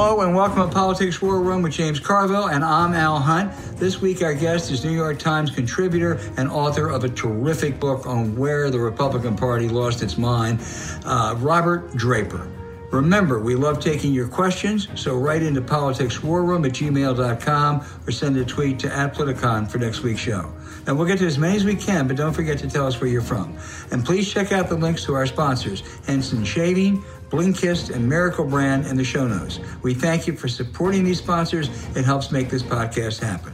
Hello and welcome to Politics War Room with James Carville, and I'm Al Hunt. This week, our guest is New York Times contributor and author of a terrific book on where the Republican Party lost its mind, uh, Robert Draper. Remember, we love taking your questions, so write into politicswarroom at gmail.com or send a tweet to at Politicon for next week's show. And we'll get to as many as we can, but don't forget to tell us where you're from. And please check out the links to our sponsors, Henson Shaving, Blinkist, and Miracle Brand in the show notes. We thank you for supporting these sponsors. It helps make this podcast happen.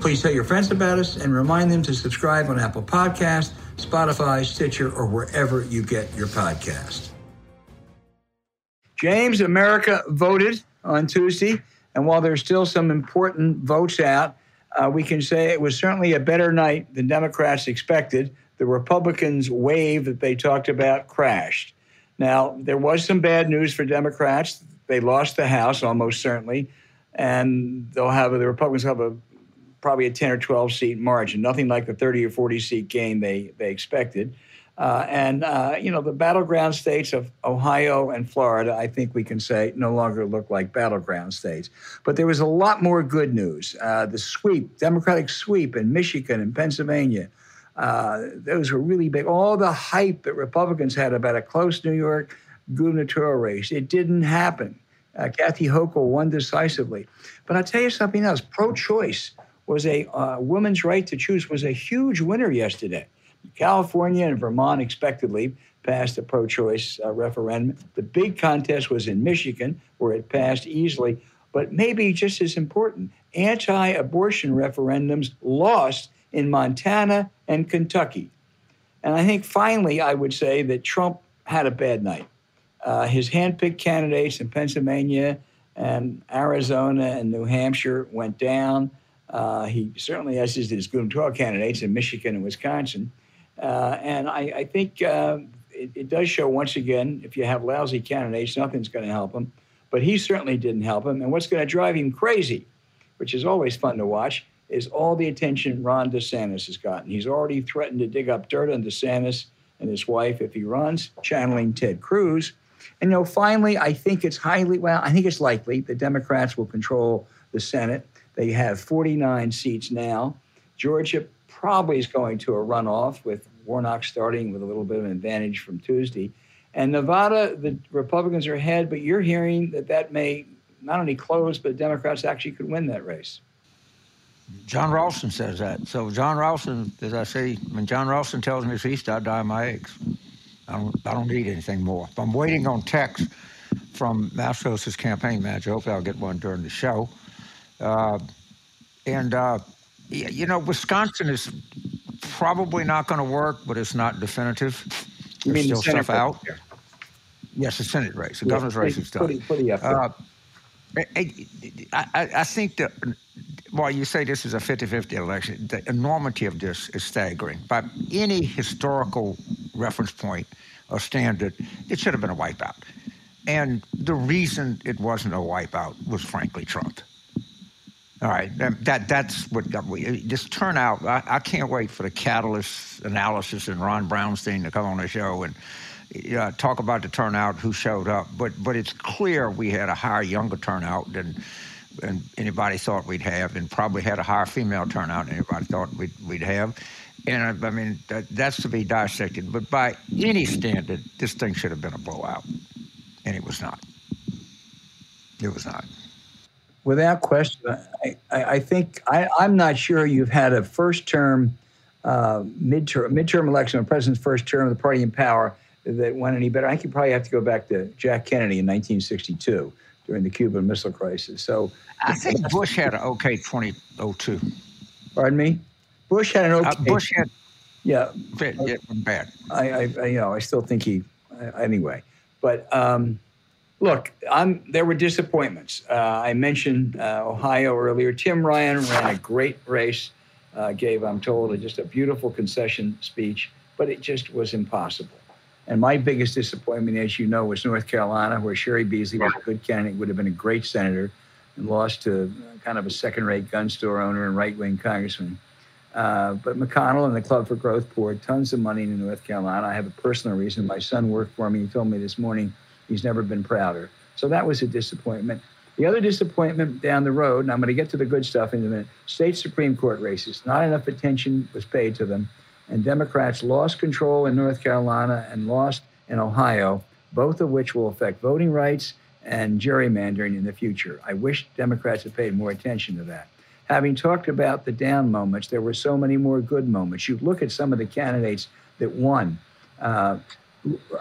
Please tell your friends about us and remind them to subscribe on Apple Podcast, Spotify, Stitcher, or wherever you get your podcast. James, America voted on Tuesday, and while there's still some important votes out, uh, we can say it was certainly a better night than Democrats expected. The Republicans' wave that they talked about crashed. Now, there was some bad news for Democrats. They lost the House almost certainly, and they'll have the Republicans have a probably a 10 or 12 seat margin, nothing like the 30 or 40 seat gain they they expected. Uh, and uh, you know the battleground states of Ohio and Florida, I think we can say, no longer look like battleground states. But there was a lot more good news. Uh, the sweep, Democratic sweep in Michigan and Pennsylvania, uh, those were really big. All the hype that Republicans had about a close New York gubernatorial race, it didn't happen. Uh, Kathy Hochul won decisively. But I'll tell you something else. Pro-choice was a uh, woman's right to choose was a huge winner yesterday. California and Vermont expectedly passed a pro-choice uh, referendum. The big contest was in Michigan, where it passed easily. But maybe just as important, anti-abortion referendums lost in Montana and Kentucky. And I think finally, I would say that Trump had a bad night. Uh, his handpicked candidates in Pennsylvania and Arizona and New Hampshire went down. Uh, he certainly, as did his gubernatorial candidates in Michigan and Wisconsin. Uh, and I, I think uh, it, it, does show once again if you have lousy candidates, nothing's going to help him. But he certainly didn't help him. And what's going to drive him crazy, which is always fun to watch, is all the attention Ron DeSantis has gotten. He's already threatened to dig up dirt on DeSantis and his wife if he runs, channeling Ted Cruz. And you know, finally, I think it's highly well, I think it's likely the Democrats will control the Senate. They have 49 seats now. Georgia probably is going to a runoff with Warnock starting with a little bit of an advantage from Tuesday. And Nevada, the Republicans are ahead, but you're hearing that that may not only close, but Democrats actually could win that race. Jon Ralston says that. So Jon Ralston, as I say, when Jon Ralston tells me it's east, I die my eggs. I don't, I don't need anything more. If I'm waiting on text from Masto's campaign manager. Hopefully I'll get one during the show. Uh, and, uh, you know, Wisconsin is probably not going to work, but it's not definitive. You There's still the stuff out. Yes, the Senate race. The yeah, governor's race is done. Pretty, pretty uh, I, I, I, think that while you say this is a 50 50 election, the enormity of this is staggering. By any historical reference point or standard, it should have been a wipeout. And the reason it wasn't a wipeout was, frankly, Trump. All right, that that's what we this turnout. I, I can't wait for the Catalist analysis and Ron Brownstein to come on the show and uh, talk about the turnout, who showed up. But but it's clear we had a higher younger turnout than than anybody thought we'd have, and probably had a higher female turnout than anybody thought we'd we'd have. And I mean that, that's to be dissected. But by any standard, this thing should have been a blowout, and it was not. It was not. Without question, I, I, I think I, am not sure you've had a first term, uh, midterm, midterm election, a president's first term of the party in power that went any better. I think you probably have to go back to Jack Kennedy in 1962 during the Cuban Missile Crisis. So I think Bush had an okay 2002. Pardon me. Bush had an okay. Uh, Bush had. Yeah. It was bad. I, I, you know, I still think he. Anyway, but um, look, I'm, there were disappointments. Uh, I mentioned uh, Ohio earlier. Tim Ryan ran a great race. Uh, gave, I'm told, just a beautiful concession speech, but it just was impossible. And my biggest disappointment, as you know, was North Carolina, where Cheri Beasley was a good candidate, would have been a great senator, and lost to kind of a second-rate gun store owner and right-wing congressman. Uh, but McConnell and the Club for Growth poured tons of money into North Carolina. I have a personal reason. My son worked for me. He told me this morning he's never been prouder. So that was a disappointment. The other disappointment down the road, and I'm going to get to the good stuff in a minute state Supreme Court races. Not enough attention was paid to them and Democrats lost control in North Carolina and lost in Ohio, both of which will affect voting rights and gerrymandering in the future. I wish Democrats had paid more attention to that. Having talked about the down moments, there were so many more good moments. You look at some of the candidates that won. Uh,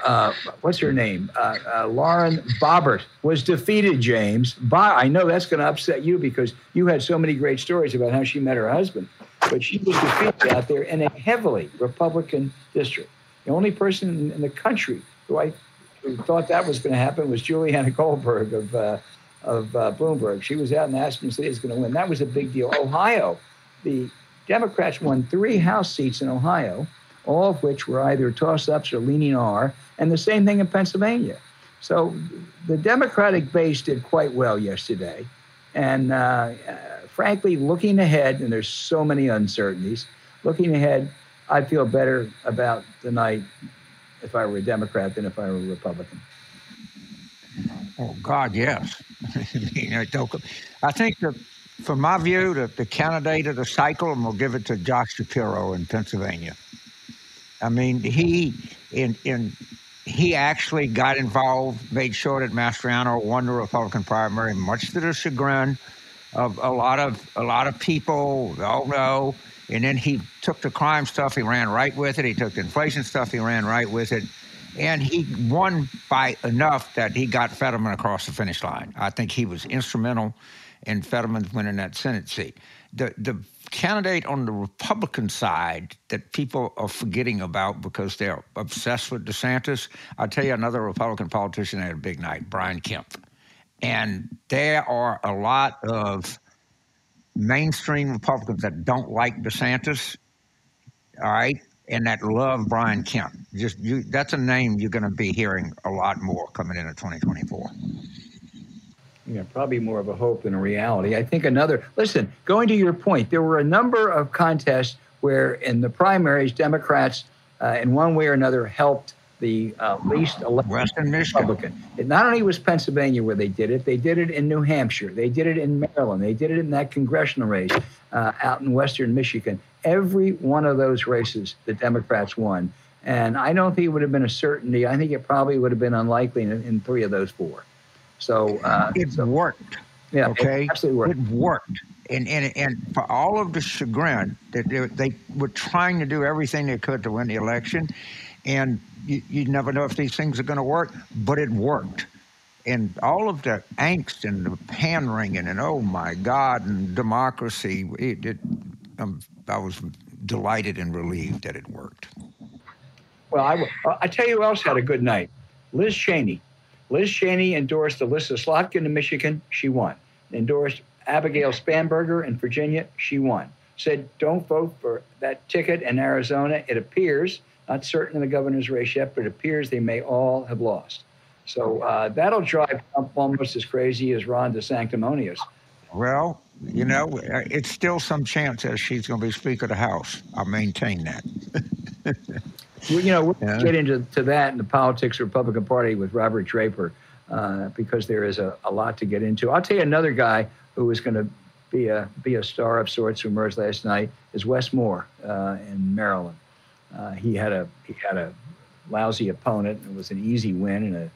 uh, what's her name? Uh, uh, Lauren Boebert was defeated, James. Bo- I know that's going to upset you because you had so many great stories about how she met her husband but she was defeated out there in a heavily Republican district. The only person in the country who I who thought that was going to happen was Juliana Goldberg of uh, of uh, Bloomberg. She was out in Aspen City is going to win. That was a big deal. Ohio, the Democrats won three House seats in Ohio, all of which were either toss-ups or leaning R, and the same thing in Pennsylvania. So the Democratic base did quite well yesterday, and uh, frankly, looking ahead, and there's so many uncertainties, looking ahead, I'd feel better about the night if I were a Democrat than if I were a Republican. Oh, God, yes. I think that, from my view, that the candidate of the cycle, and we'll give it to Josh Shapiro in Pennsylvania. I mean, he in in he actually got involved, made sure that Mastriano won the Republican primary, much to the chagrin of a lot of a lot of people. Oh no! And then he took the crime stuff, he ran right with it. He took the inflation stuff, he ran right with it. And he won by enough that he got Fetterman across the finish line. I think he was instrumental in Fetterman's winning that Senate seat. The the candidate on the Republican side that people are forgetting about because they're obsessed with DeSantis. I'll tell you another Republican politician had a big night, Brian Kemp. And there are a lot of mainstream Republicans that don't like DeSantis, all right, and that love Brian Kemp. Just you, that's a name you're going to be hearing a lot more coming into 2024. Yeah, probably more of a hope than a reality. I think another, listen, going to your point, there were a number of contests where in the primaries, Democrats, uh, in one way or another, helped the uh, least elected Western Republican. It not only was Pennsylvania where they did it, they did it in New Hampshire, they did it in Maryland, they did it in that congressional race uh, out in Western Michigan. Every one of those races, the Democrats won. And I don't think it would have been a certainty. I think it probably would have been unlikely in, in three of those four. So uh, it so, worked. Yeah, okay, it absolutely worked. It worked. And, and, and for all of the chagrin that they, they were trying to do everything they could to win the election, and you, you never know if these things are going to work, but it worked. And all of the angst and the hand wringing and oh my God and democracy, it, it um, I was delighted and relieved that it worked. Well, I, I tell you who else had a good night Liz Cheney. Liz Cheney endorsed Elissa Slotkin in Michigan. She won. Endorsed Abigail Spanberger in Virginia. She won. Said, don't vote for that ticket in Arizona. It appears not certain in the governor's race yet, but it appears they may all have lost. So uh, that'll drive Trump almost as crazy as Ron DeSanctimonious. Well, you know, it's still some chance that she's going to be Speaker of the House. I maintain that. well, you know, we'll yeah. get into to that in the politics of the Republican Party with Robert Draper uh, because there is a, a lot to get into. I'll tell you another guy who is going to be a be a star of sorts who emerged last night is Wes Moore uh, in Maryland. Uh, he had a he had a lousy opponent. It was an easy win in a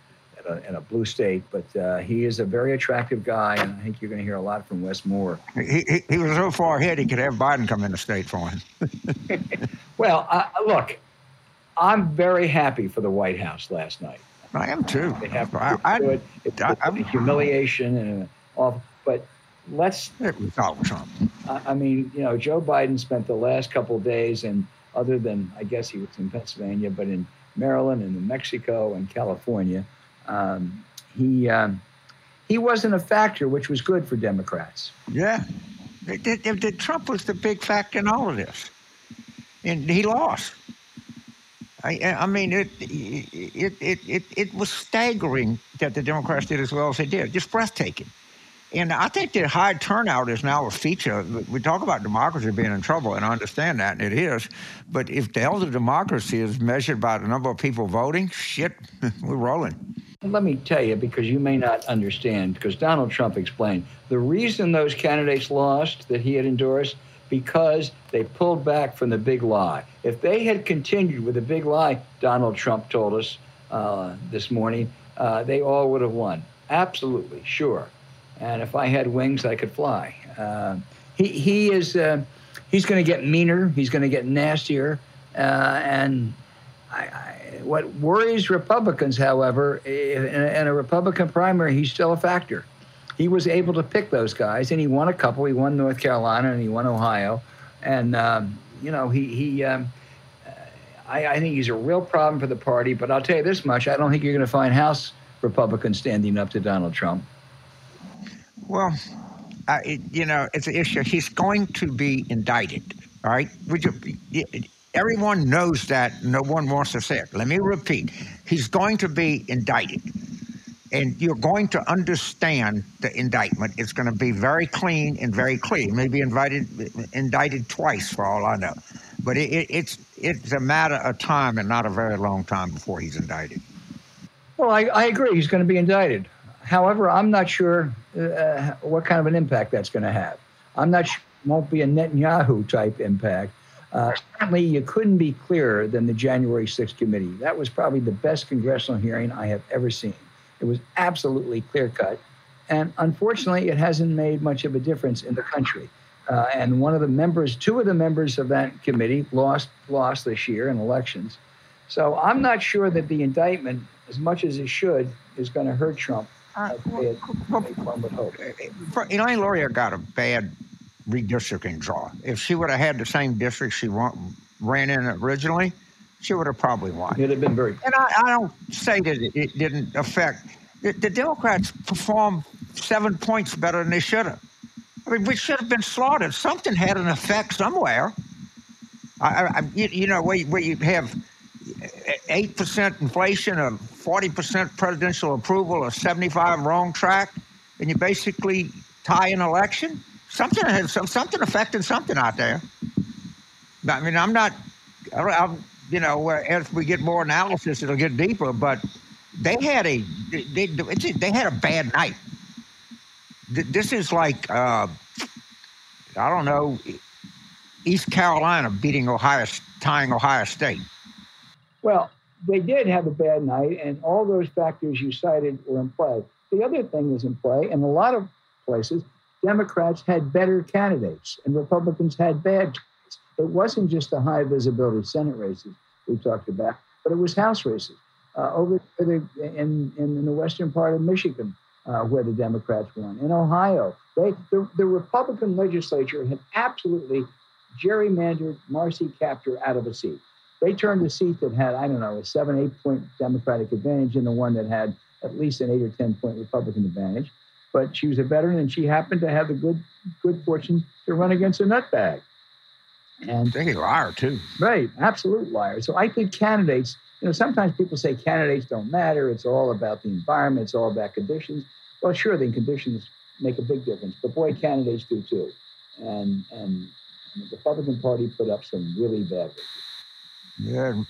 in a, in a blue state, but uh, he is a very attractive guy, and I think you're going to hear a lot from Wes Moore. He, he, he, was so far ahead he could have Biden come in the state for him. well, uh, look, I'm very happy for the White House last night. I am too. They have I, I, it. It's I- a I'm- humiliation and all. But let's it was Donald Trump. I I mean, you know, Joe Biden spent the last couple of days, and other than I guess he was in Pennsylvania, but in Maryland and New Mexico and California, um, he um, he wasn't a factor, which was good for Democrats. Yeah. The, the- the- Trump was the big factor in all of this. And he lost. I, I mean, it, it, it, it, it was staggering that the Democrats did as well as they did, just breathtaking. And I think the high turnout is now a feature. We talk about democracy being in trouble, and I understand that, and it is. But if the health of democracy is measured by the number of people voting, shit, we're rolling. Let me tell you, because you may not understand, because Donald Trump explained the reason those candidates lost that he had endorsed because they pulled back from the big lie. If they had continued with the big lie, Donald Trump told us uh, this morning, uh, they all would have won. Absolutely, sure. And if I had wings, I could fly. Uh, he he is uh, he's going to get meaner. He's going to get nastier, uh, and I, I, what worries Republicans, however, in a, in a Republican primary, he's still a factor. He was able to pick those guys, and he won a couple. He won North Carolina, and he won Ohio, and um, you know he he. Um, I, I think he's a real problem for the party. But I'll tell you this much: I don't think you're going to find House Republicans standing up to Donald Trump. Well, I, it- you know, it's an issue. He's going to be indicted. All right. Would you, everyone knows that. No one wants to say it. Let me repeat. He's going to be indicted. And you're going to understand the indictment. It's going to be very clean and very clear. He may be invited, indicted twice, for all I know. But it, it, it's it's a matter of time and not a very long time before he's indicted. Well, I, I agree. He's going to be indicted. However, I'm not sure uh, what kind of an impact that's going to have. I'm not sure it won't be a Netanyahu type impact. Uh, certainly, you couldn't be clearer than the January 6th committee. That was probably the best congressional hearing I have ever seen. It was absolutely clear cut. And unfortunately, it hasn't made much of a difference in the country. Uh, and one of the members, two of the members of that committee lost, lost this year in elections. So I'm not sure that the indictment, as much as it should, is going to hurt Trump. Uh, well, Elaine Luria eh, eh, got a bad redistricting draw. If she would have had the same district she won, ran in originally, she would have probably won. It'd have been very. And I, I don't say that it, didn't affect. The, the, Democrats performed seven points better than they should have. I mean, we should have been slaughtered. Something had an effect somewhere. I, I you, you, know, where, where you have eh, eight percent inflation of 40% presidential approval, a 75 wrong track, and you basically tie an election. Something has something affecting something out there. I mean, I'm not. I'm, you know, as we get more analysis, it'll get deeper. But they had a they they had a bad night. This is like uh, I don't know, East Carolina beating Ohio, tying Ohio State. Well, they did have a bad night, and all those factors you cited were in play. The other thing was in play, in a lot of places, Democrats had better candidates and Republicans had bad candidates. It wasn't just the high visibility Senate races we talked about, but it was House races. Uh, over the, in, in the western part of Michigan, uh, where the Democrats won. In Ohio, they, the, the Republican legislature had absolutely gerrymandered Marcy Kaptur out of a seat. They turned a seat that had, I don't know, a seven, eight point Democratic advantage into one that had at least an eight or 10 point Republican advantage. But she was a veteran and she happened to have the good, good fortune to run against a nutbag. And They liar too. Right, absolute liar. So I think candidates, you know, sometimes people say candidates don't matter. It's all about the environment. It's all about conditions. Well, sure, the conditions make a big difference, but boy, candidates do too. And and, and the Republican Party put up some really bad. races. Yeah.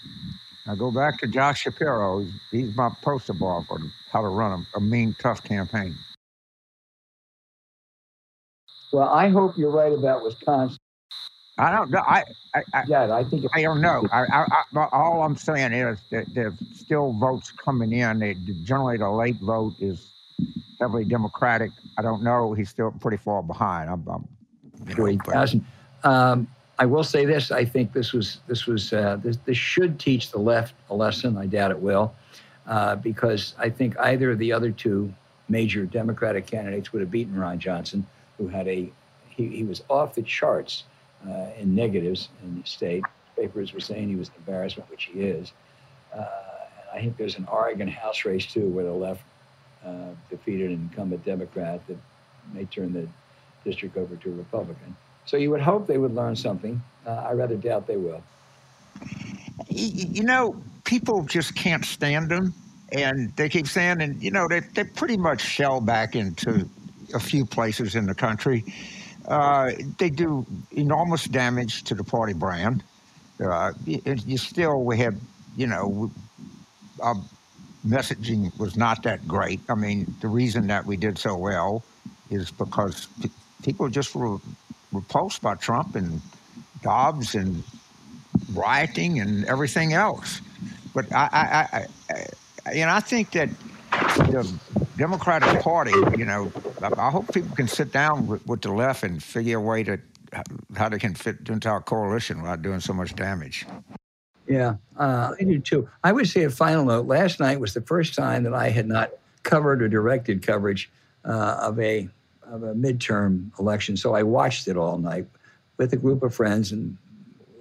I go back to Josh Shapiro. He's, he's my poster boy for how to run a, a mean, tough campaign. Well, I hope you're right about Wisconsin. I don't know. I, I, I, Yeah, I think. I don't know. I, I, I, all I'm saying is that there's still votes coming in. They, generally, the late vote is heavily Democratic. I don't know. He's still pretty far behind. I'm, I'm you know, but- 40,000. Um, I will say this: I think this was this was uh, this this should teach the left a lesson. I doubt it will. uh, because I think either of the other two major Democratic candidates would have beaten Ron Johnson, who had a he, he was off the charts uh, in negatives in the state. Papers were saying he was an embarrassment, which he is. Uh, and I think there's an Oregon House race too, where the left uh, defeated an incumbent Democrat that may turn the district over to a Republican. So you would hope they would learn something. Uh, I rather doubt they will. You know, people just can't stand them, and they keep saying, and you know, they they pretty much shell back into a few places in the country. Uh, they do enormous damage to the party brand. Uh, you still we have, you know, our messaging was not that great. I mean, the reason that we did so well is because people just were repulsed by Trump and Dobbs and rioting and everything else. But I, I, I, I you know, I think that the Democratic Party, you know, I hope people can sit down with, with the left and figure a way to how they can fit into our coalition without doing so much damage. Yeah, uh, I do too. I would say a final note. Last night was the first time that I had not covered or directed coverage uh, of a of a midterm election. So I watched it all night with a group of friends, and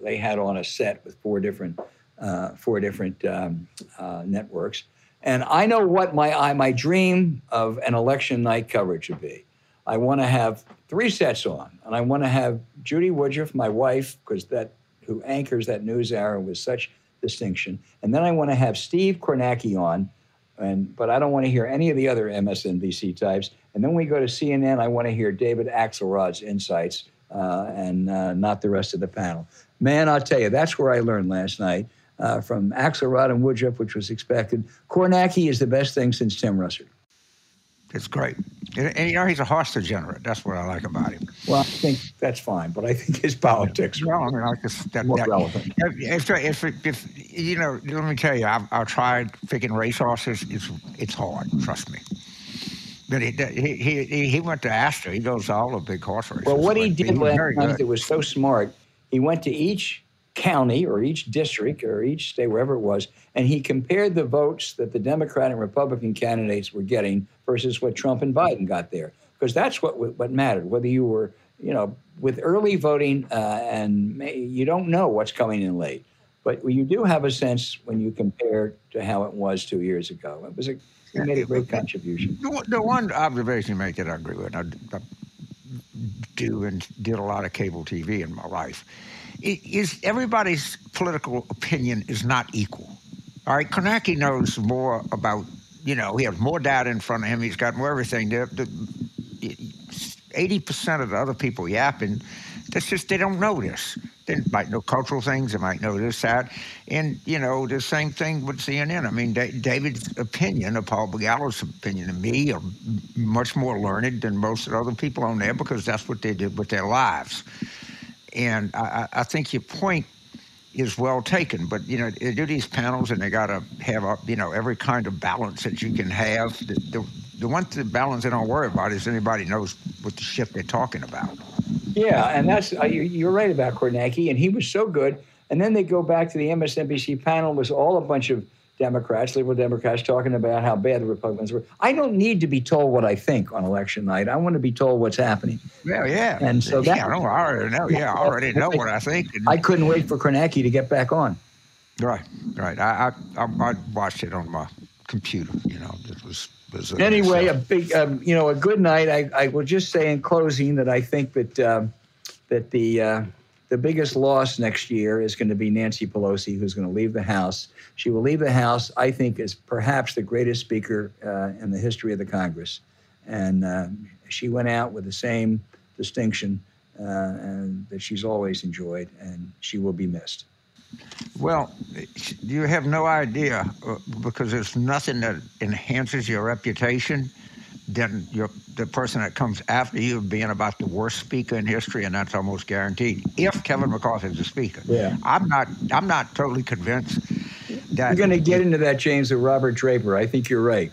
they had on a set with four different uh, four different um, uh, networks. And I know what my I, my dream of an election night coverage would be. I want to have three sets on, and I want to have Judy Woodruff, my wife, because that who anchors that news hour with such distinction, and then I want to have Steve Kornacki on and but I don't want to hear any of the other MSNBC types. And then we go to CNN. I want to hear David Axelrod's insights uh, and uh, not the rest of the panel. Man, I'll tell you, that's where I learned last night uh, from Axelrod and Woodruff, which was expected. Kornacki is the best thing since Tim Russert. It's great. And, and, you know, he's a horse degenerate. That's what I like about him. Well, I think that's fine, but I think his politics yeah. are no, I mean, just, that, more that, relevant. If, if, if, if, you know, let me tell you, I've, I've tried picking race horses. It's, it's hard, trust me. But he, he, he, he went to Astor. He goes to all the big horse races. Well, what he did last night that was so smart, he went to each county or each district or each state, wherever it was, and he compared the votes that the Democrat and Republican candidates were getting versus what Trump and Biden got there, because that's what what mattered. Whether you were, you know, with early voting uh, and may, you don't know what's coming in late, but you do have a sense when you compare to how it was two years ago. It was a he made a great contribution. The, the one observation you make that I agree with, I, I do and did a lot of cable TV in my life is everybody's political opinion is not equal. All right, Kornacki knows more about, you know, he has more data in front of him. He's got more everything. The 80% of the other people yapping, that's just, they don't know this. They might know cultural things, they might know this, that. And, you know, the same thing with CNN. I mean, David's opinion, or Paul Begala's opinion, of me are much more learned than most of the other people on there because that's what they did with their lives. And I, I think your point is well taken. But you know, they do these panels, and they got to have a, you know every kind of balance that you can have. The, the, the one the balance they don't worry about is anybody knows what the shit they're talking about. Yeah, and that's uh, you, are right about Kornacki, and he was so good. And then they go back to the MSNBC panel was all a bunch of Democrats, liberal Democrats, talking about how bad the Republicans were. I don't need to be told what I think on election night. I want to be told what's happening. Yeah, yeah. And so that, yeah, I, already know. Yeah, I already know what I think. I couldn't wait for Kornacki to get back on. Right, right. I, I, I watched it on my computer. You know, it was. was anyway, a big, um, you know, a good night. I, I will just say in closing that I think that um, that the. Uh, the biggest loss next year is going to be Nancy Pelosi, who's going to leave the House. She will leave the House, I think, as perhaps the greatest speaker uh, in the history of the Congress. And uh, she went out with the same distinction uh, that she's always enjoyed, and she will be missed. Well, you have no idea uh, because there's nothing that enhances your reputation than your, the person that comes after you being about the worst speaker in history, and that's almost guaranteed. If Kevin McCarthy is the speaker, yeah, I'm not. I'm not totally convinced that you're going to get into that, James, with Robert Draper. I think you're right.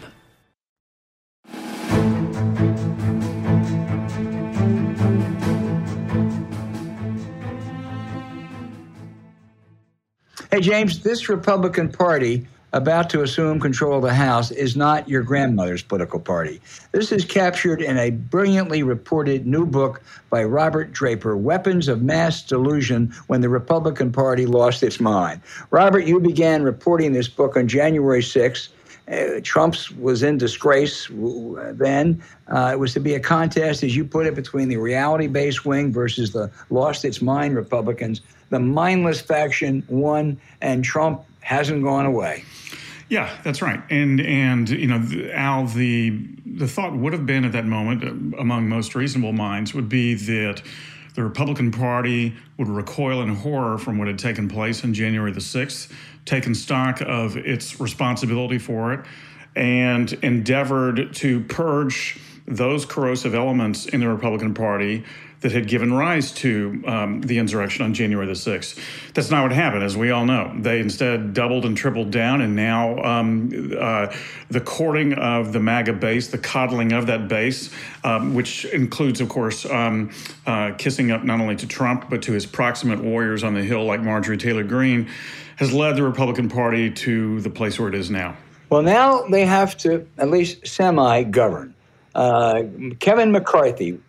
Hey, James, this Republican Party about to assume control of the House is not your grandmother's political party. This is captured in a brilliantly reported new book by Robert Draper, Weapons of Mass Delusion When the Republican Party Lost Its Mind. Robert, you began reporting this book on January 6th. Uh, Trump's was in disgrace then. Uh, it was to be a contest, as you put it, between the reality based wing versus the lost its mind Republicans the mindless faction won, and Trump hasn't gone away. Yeah, that's right. And and you know, Al, the the thought would have been at that moment, uh, among most reasonable minds, would be that the Republican Party would recoil in horror from what had taken place on January the sixth, taken stock of its responsibility for it, and endeavored to purge those corrosive elements in the Republican Party that had given rise to um, the insurrection on January the 6th. That's not what happened, as we all know. They instead doubled and tripled down, and now um, uh, the courting of the MAGA base, the coddling of that base, um, which includes, of course, um, uh, kissing up not only to Trump, but to his proximate warriors on the Hill like Marjorie Taylor Greene, has led the Republican Party to the place where it is now. Well, now they have to at least semi govern. Uh, Kevin McCarthy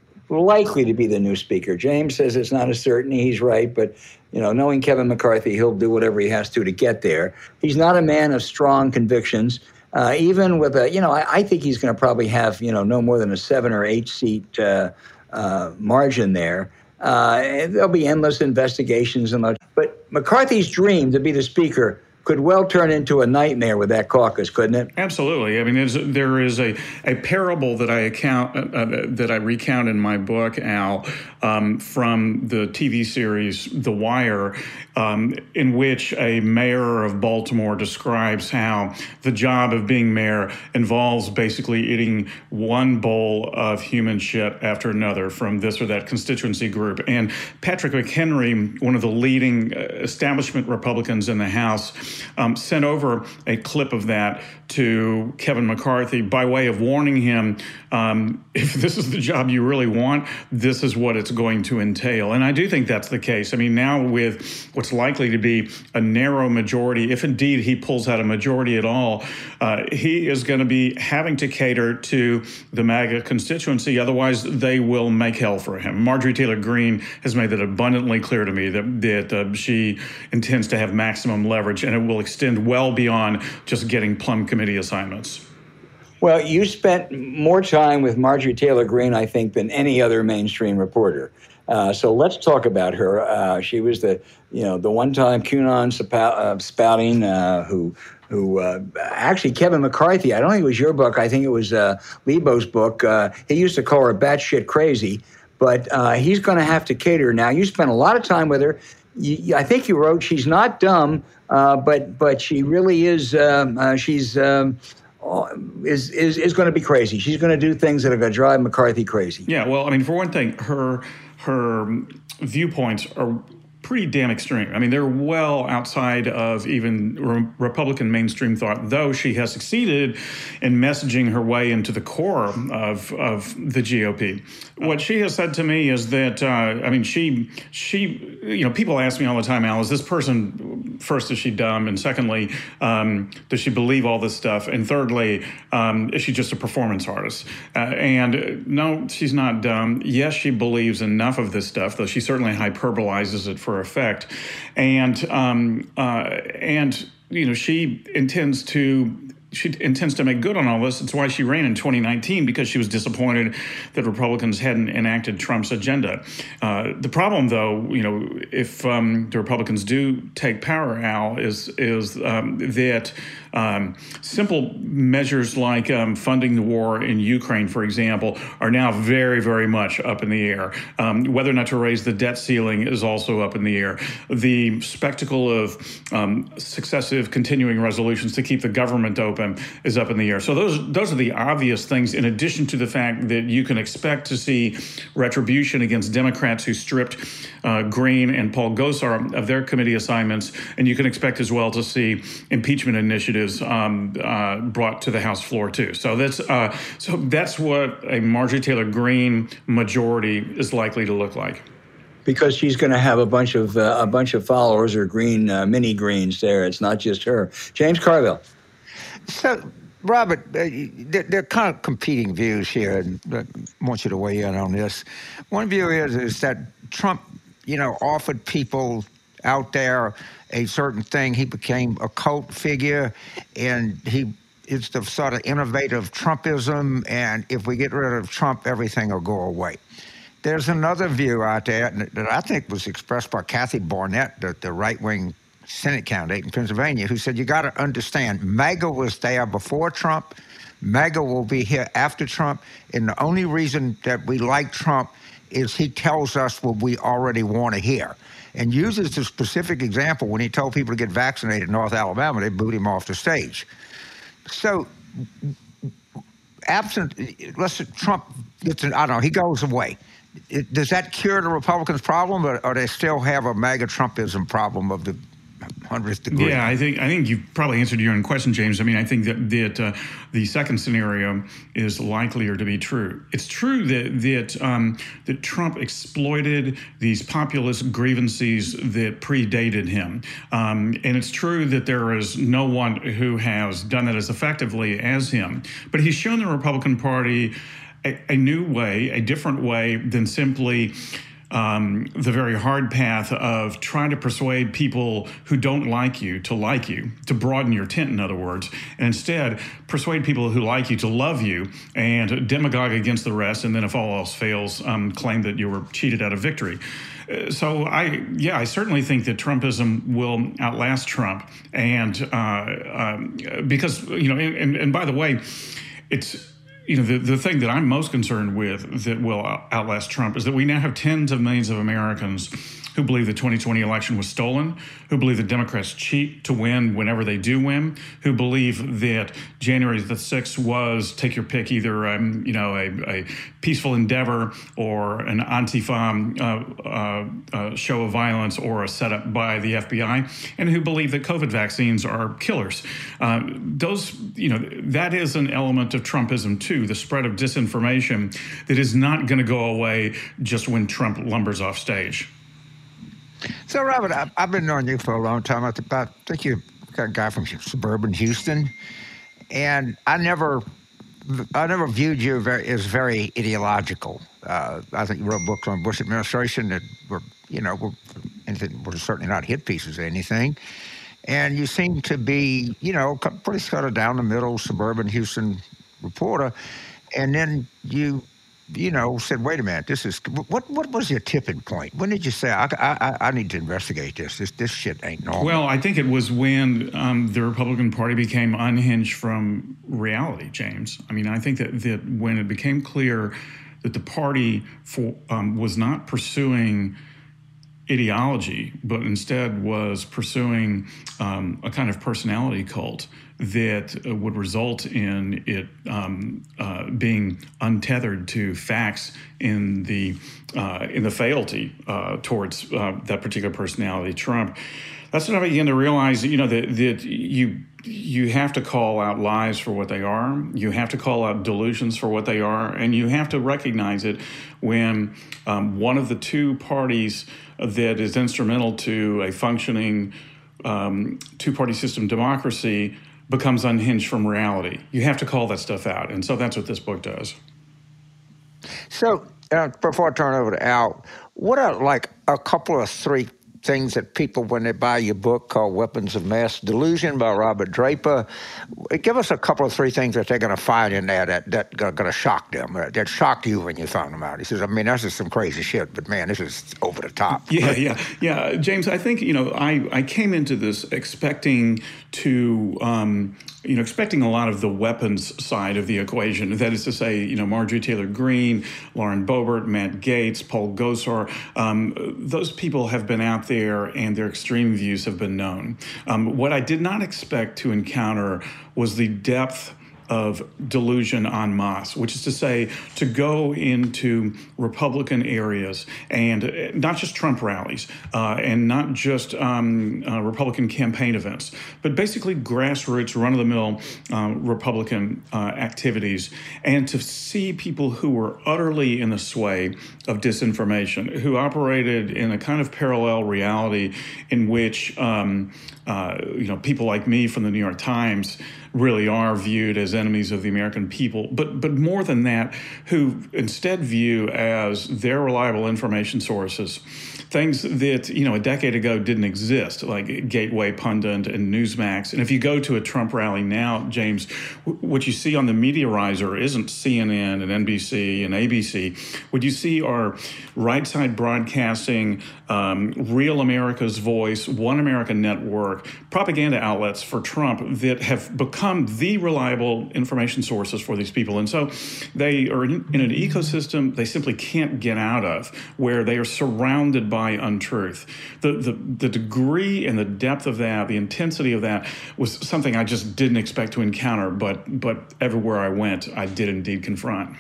likely to be the new speaker. James says it's not a certainty. He's right, but you know, knowing Kevin McCarthy, he'll do whatever he has to to get there. He's not a man of strong convictions. Uh, even with a, you know, I, I think he's going to probably have, you know, no more than a seven or eight seat uh, uh, margin there. Uh, there'll be endless investigations and but McCarthy's dream to be the speaker could well turn into a nightmare with that caucus, couldn't it? Absolutely. I mean, there is a, a parable that I account uh, uh, that I recount in my book, Al, um, from the TV series The Wire, um, in which a mayor of Baltimore describes how the job of being mayor involves basically eating one bowl of human shit after another from this or that constituency group. And Patrick McHenry, one of the leading uh, establishment Republicans in the House, um, sent over a clip of that to Kevin McCarthy by way of warning him um, if this is the job you really want, this is what it's going to entail. And I do think that's the case. I mean, now with what's likely to be a narrow majority, if indeed he pulls out a majority at all, uh, he is going to be having to cater to the MAGA constituency. Otherwise, they will make hell for him. Marjorie Taylor Greene has made that abundantly clear to me that, that uh, she intends to have maximum leverage, and it will extend well beyond just getting plum committee assignments. Well, you spent more time with Marjorie Taylor Greene, I think, than any other mainstream reporter. Uh, so let's talk about her. Uh, she was the, you know, the one-time QAnon uh, spouting uh, who, who uh, actually Kevin McCarthy. I don't think it was your book. I think it was uh, Lebo's book. he used to call her batshit crazy, but he's going to have to cater now. You spent a lot of time with her. You, I think you wrote she's not dumb, but but she really is. Um, she's um, is is, is going to be crazy. She's going to do things that are going to drive McCarthy crazy. Yeah, well, I mean, for one thing, her her viewpoints are pretty damn extreme. I mean, they're well outside of even re- Republican mainstream thought, though she has succeeded in messaging her way into the core of, of the GOP. What she has said to me is that, uh, I mean, she, she, you know, people ask me all the time, Al, is this person, first, is she dumb? And secondly, um, does she believe all this stuff? And thirdly, um, is she just a performance artist? Uh, and no, she's not dumb. Yes, she believes enough of this stuff, though she certainly hyperbolizes it for for effect, and um, uh, and you know she intends to she intends to make good on all this. It's why she ran in 2019 because she was disappointed that Republicans hadn't enacted Trump's agenda. Uh, the problem, though, you know, if um, the Republicans do take power, Al, is is um, that Um, simple measures like um, funding the war in Ukraine, for example, are now very, very much up in the air. Um, whether or not to raise the debt ceiling is also up in the air. The spectacle of um, successive continuing resolutions to keep the government open is up in the air. So those those are the obvious things. In addition to the fact that you can expect to see retribution against Democrats who stripped uh, Greene and Paul Gosar of their committee assignments, and you can expect as well to see impeachment initiatives um, uh, brought to the House floor too. So that's uh, so that's what a Marjorie Taylor Greene majority is likely to look like because she's going to have a bunch of uh, a bunch of followers or green uh, mini greens there. It's not just her. James Carville. So, Robert, uh, there, there, are kind of competing views here, and I want you to weigh in on this. One view is is that Trump, you know, offered people out there a certain thing. He became a cult figure, and he is the sort of innovative Trumpism. And if we get rid of Trump, everything will go away. There's another view out there that I think was expressed by Kathy Barnett, the, the right wing Senate candidate in Pennsylvania, who said, You got to understand, MAGA was there before Trump, MAGA will be here after Trump. And the only reason that we like Trump is he tells us what we already want to hear. And uses the specific example when he told people to get vaccinated in North Alabama, they booed him off the stage. So, absent, let's Trump gets, an, I don't know, he goes away does that cure the Republicans' problem, or, or they still have a MAGA Trumpism problem of the hundredth degree? Yeah, I think I think you probably answered your own question, James. I mean, I think that that uh, the second scenario is likelier to be true. It's true that that um, that Trump exploited these populist grievances that predated him, um, and it's true that there is no one who has done that as effectively as him. But he's shown the Republican Party a, a new way, a different way than simply. Um, the very hard path of trying to persuade people who don't like you to like you, to broaden your tent, in other words, and instead persuade people who like you to love you and demagogue against the rest, and then if all else fails, um, claim that you were cheated out of victory. Uh, so I, yeah, I certainly think that Trumpism will outlast Trump, and uh, um, because you know, and, and by the way, it's you know, the, the thing that I'm most concerned with that will outlast Trump is that we now have tens of millions of Americans who believe the 2020 election was stolen, who believe the Democrats cheat to win whenever they do win, who believe that January the 6th was, take your pick, either um, you know a, a, peaceful endeavor or an Antifa uh, uh, uh, show of violence or a setup by the FBI, and who believe that COVID vaccines are killers. Uh, those, you know, that is an element of Trumpism too, the spread of disinformation that is not going to go away just when Trump lumbers off stage. So, Robert, I, have been knowing you for a long time. I think, you're a guy from suburban Houston, and I never, I never viewed you as very ideological. Uh, I think you wrote books on Bush administration that were, you know, were, were certainly not hit pieces or anything. And you seem to be, you know, pretty sort of down the middle suburban Houston reporter. And then you you know, said, "Wait a minute, this is what? What was your tipping point? When did you say I, I, I need to investigate this? This this shit ain't normal." Well, I think it was when um, the Republican Party became unhinged from reality, James. I mean, I think that that when it became clear that the party for, um, was not pursuing ideology, but instead was pursuing um, a kind of personality cult that uh, would result in it um, uh, being untethered to facts in the uh, in the fealty uh, towards uh, that particular personality, Trump. That's when I began to realize, you know, that, that you you have to call out lies for what they are. You have to call out delusions for what they are, and you have to recognize it when um, one of the two parties that is instrumental to a functioning um, two-party system democracy becomes unhinged from reality. You have to call that stuff out. And so that's what this book does. So, uh, before I turn over to Al, what are like a couple of three things that people, when they buy your book called Weapons of Mass Delusion by Robert Draper, give us a couple of three things that they're going to find in there that, that are going to shock them, uh, that shocked you when you found them out. He says, I mean, that's just some crazy shit, but man, this is over the top. Yeah, yeah, yeah. James, I think, you know, I, I came into this expecting to, um, you know, expecting a lot of the weapons side of the equation. That is to say, you know, Marjorie Taylor Greene, Lauren Boebert, Matt Gaetz, Paul Gosar, um, those people have been out there and their extreme views have been known. Um, what I did not expect to encounter was the depth of delusion en masse, which is to say, to go into Republican areas and uh, not just Trump rallies uh, and not just um, uh, Republican campaign events, but basically grassroots, run of the mill uh, Republican uh, activities, and to see people who were utterly in the sway of disinformation, who operated in a kind of parallel reality in which um, uh, you know people like me from the New York Times really are viewed as enemies of the American people, but but more than that, who instead view as their reliable information sources things that you know a decade ago didn't exist, like Gateway Pundit and Newsmax. And if you go to a Trump rally now, James, what you see on the media riser isn't CNN and NBC and ABC. What you see are right side broadcasting, um, Real America's Voice, One America Network, propaganda outlets for Trump that have become the reliable information sources for these people. And so they are in, in an ecosystem they simply can't get out of, where they are surrounded by untruth. The, the, the degree and the depth of that, the intensity of that, was something I just didn't expect to encounter, but, but everywhere I went, I did indeed confront.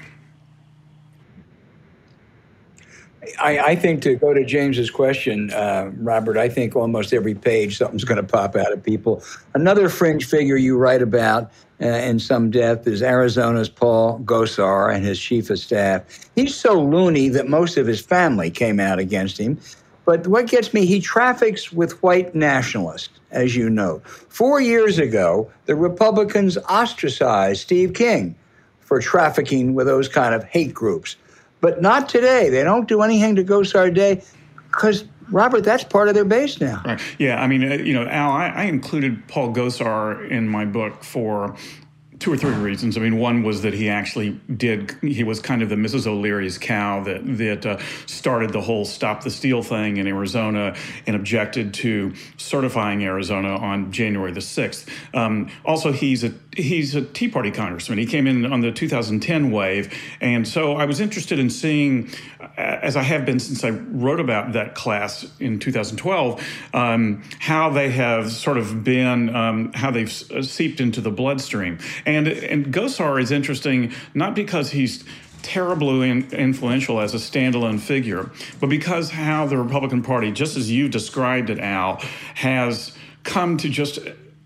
I, I, think to go to James's question, uh, Robert, I think almost every page something's going to pop out of people. Another fringe figure you write about uh, in some depth is Arizona's Paul Gosar and his chief of staff. He's so loony that most of his family came out against him. But what gets me, he traffics with white nationalists, as you know. Four years ago, the Republicans ostracized Steve King for trafficking with those kind of hate groups. But not today. They don't do anything to Gosar Day because Robert, that's part of their base now. Right. Yeah, I mean, uh, you know, Al, I, I, included Paul Gosar in my book for two or three reasons. I mean, one was that he actually did. He was kind of the Mrs. O'Leary's cow that that uh, started the whole "Stop the Steal" thing in Arizona and objected to certifying Arizona on January the sixth. Um, also, he's a he's a Tea Party congressman. He came in on the 2010 wave, and so I was interested in seeing, as I have been since I wrote about that class in 2012, um, how they have sort of been um, how they've seeped into the bloodstream. And and Gosar is interesting not because he's terribly influential as a standalone figure, but because how the Republican Party, just as you described it, Al, has come to just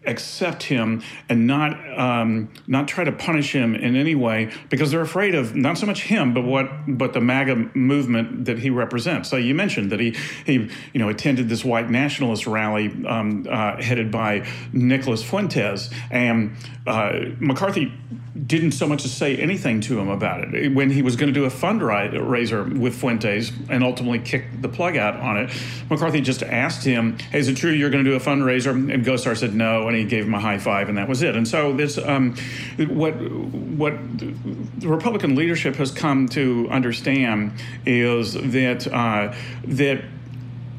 accept him and not um, not try to punish him in any way because they're afraid of not so much him but what but the MAGA movement that he represents. So you mentioned that he he you know attended this white nationalist rally um, uh, headed by Nicholas Fuentes and uh, McCarthy didn't so much as say anything to him about it when he was going to do a fundraiser with Fuentes and ultimately kicked the plug out on it. McCarthy just asked him, "Hey, is it true you're going to do a fundraiser?" And Gosar said no, and gave him a high five, and that was it. And so this, um, what what the Republican leadership has come to understand is that uh, that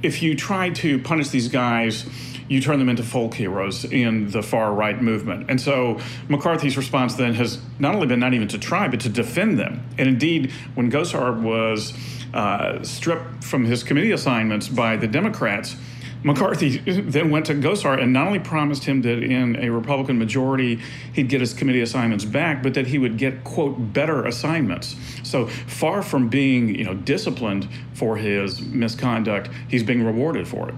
if you try to punish these guys you turn them into folk heroes in the far right movement. And so McCarthy's response then has not only been not even to try, but to defend them. And indeed, when Gosar was uh, stripped from his committee assignments by the Democrats, McCarthy then went to Gosar and not only promised him that in a Republican majority he'd get his committee assignments back, but that he would get quote better assignments. So far from being you know disciplined for his misconduct, he's being rewarded for it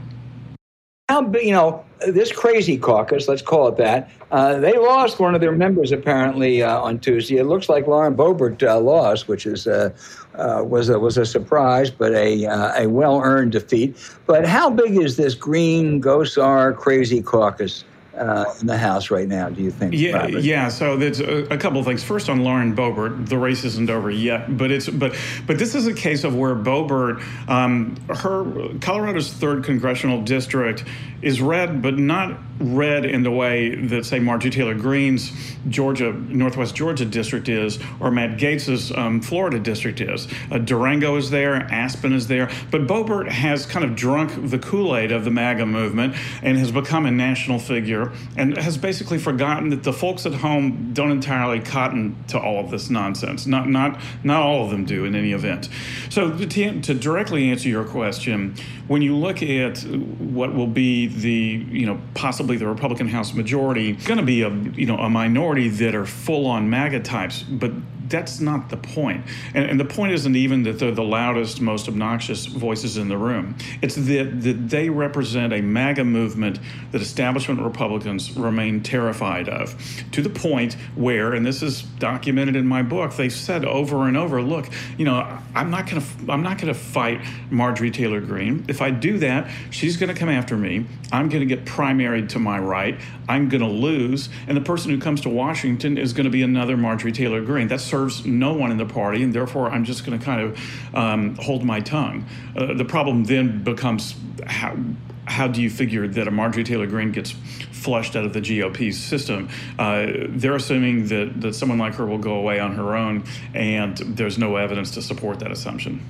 how you know this crazy caucus, let's call it that. Uh, they lost one of their members apparently uh, on Tuesday. It looks like Lauren Boebert uh, lost, which is uh, uh, was a, was a surprise, but a uh, a well earned defeat. But how big is this Greene Gosar crazy caucus? uh, in the House right now, do you think? Yeah, Robert? yeah. So there's a, a, couple of things. First, on Lauren Boebert, the race isn't over yet, but it's but but this is a case of where Boebert, um, her Colorado's third congressional district, is red, but not red in the way that say Marjorie Taylor Greene's Georgia Northwest Georgia district is, or Matt Gaetz's um, Florida district is. Uh, Durango is there, Aspen is there, but Boebert has kind of drunk the Kool Aid of the MAGA movement and has become a national figure and has basically forgotten that the folks at home don't entirely cotton to all of this nonsense. Not not not all of them do in any event. So to, to directly answer your question, when you look at what will be the you know possibly the Republican House majority, it's going to be a you know a minority that are full on MAGA types, but that's not the point. And, and, the point isn't even that they're the loudest, most obnoxious voices in the room. It's that, that they represent a MAGA movement that establishment Republicans remain terrified of, to the point where, and this is documented in my book, they said over and over, look, you know, I'm not going to, I'm not to fight Marjorie Taylor Greene. If I do that, she's going to come after me. I'm going to get primaried to my right. I'm going to lose, and the person who comes to Washington is going to be another Marjorie Taylor Greene. That's serves no one in the party, and therefore I'm just going to kind of um, hold my tongue. Uh, the problem then becomes how, how do you figure that a Marjorie Taylor Greene gets flushed out of the GOP system? Uh, they're assuming that, that someone like her will go away on her own, and there's no evidence to support that assumption.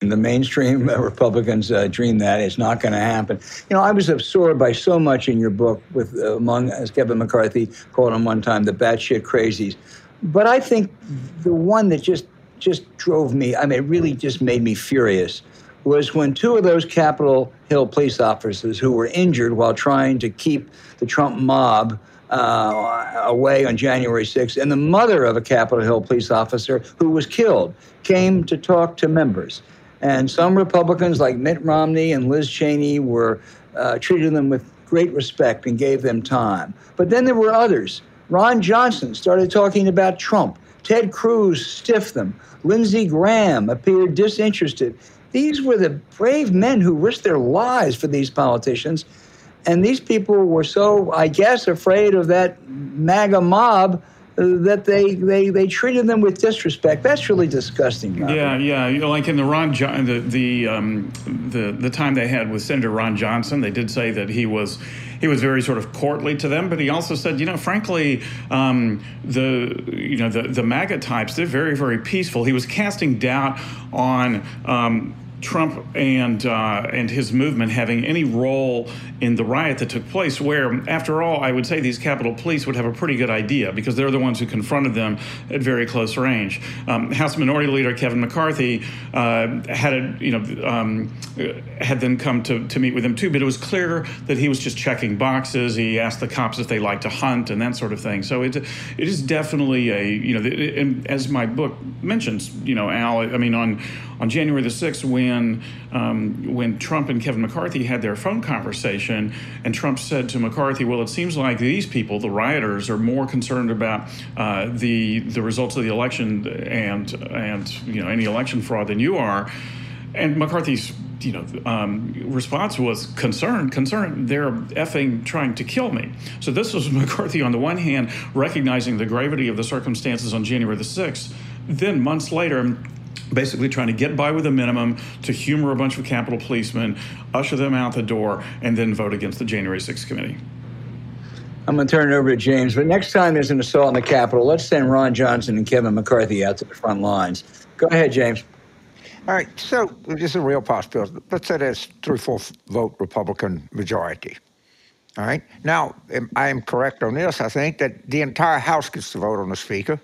The mainstream Republicans uh, dream that it's not going to happen. You know, I was absorbed by so much in your book, with uh, among as Kevin McCarthy called them one time, the batshit crazies. But I think the one that just just drove me, I mean, it really just made me furious, was when two of those Capitol Hill police officers who were injured while trying to keep the Trump mob uh, away on January 6th, and the mother of a Capitol Hill police officer who was killed came to talk to members. And some Republicans, like Mitt Romney and Liz Cheney, were uh, treated them with great respect and gave them time. But then there were others Ron Johnson started talking about Trump. Ted Cruz stiffed them. Lindsey Graham appeared disinterested. These were the brave men who risked their lives for these politicians. And these people were so, I guess, afraid of that MAGA mob that they, they they treated them with disrespect. That's really disgusting. Robert. Yeah, yeah. You know, like in the Ron the the um, the the time they had with Senator Ron Johnson, they did say that he was he was very sort of courtly to them, but he also said, you know, frankly, um, the you know the the MAGA types they're very very peaceful. He was casting doubt on. Um, Trump and uh, and his movement having any role in the riot that took place. Where, after all, I would say these Capitol Police would have a pretty good idea because they're the ones who confronted them at very close range. Um, House Minority Leader Kevin McCarthy uh, had a, you know um, had them come to, to meet with him too, but it was clear that he was just checking boxes. He asked the cops if they like to hunt and that sort of thing. So it it is definitely a you know, and as my book mentions, you know, Al, I mean on on January the 6th when um, when Trump and Kevin McCarthy had their phone conversation, and Trump said to McCarthy, "Well, it seems like these people, the rioters, are more concerned about uh, the the results of the election and and you know any election fraud than you are." And McCarthy's you know, um, response was concern, concern. They're effing trying to kill me. So this was McCarthy on the one hand recognizing the gravity of the circumstances on January the sixth. Then months later, basically trying to get by with a minimum to humor a bunch of Capitol policemen, usher them out the door, and then vote against the January 6th committee. I'm going to turn it over to James. But next time there's an assault on the Capitol, let's send Ron Johnson and Kevin McCarthy out to the front lines. Go ahead, James. All right. So this is a real possibility. Let's say there's three-fourths vote Republican majority. All right. Now, I am correct on this. I think that the entire House gets to vote on the Speaker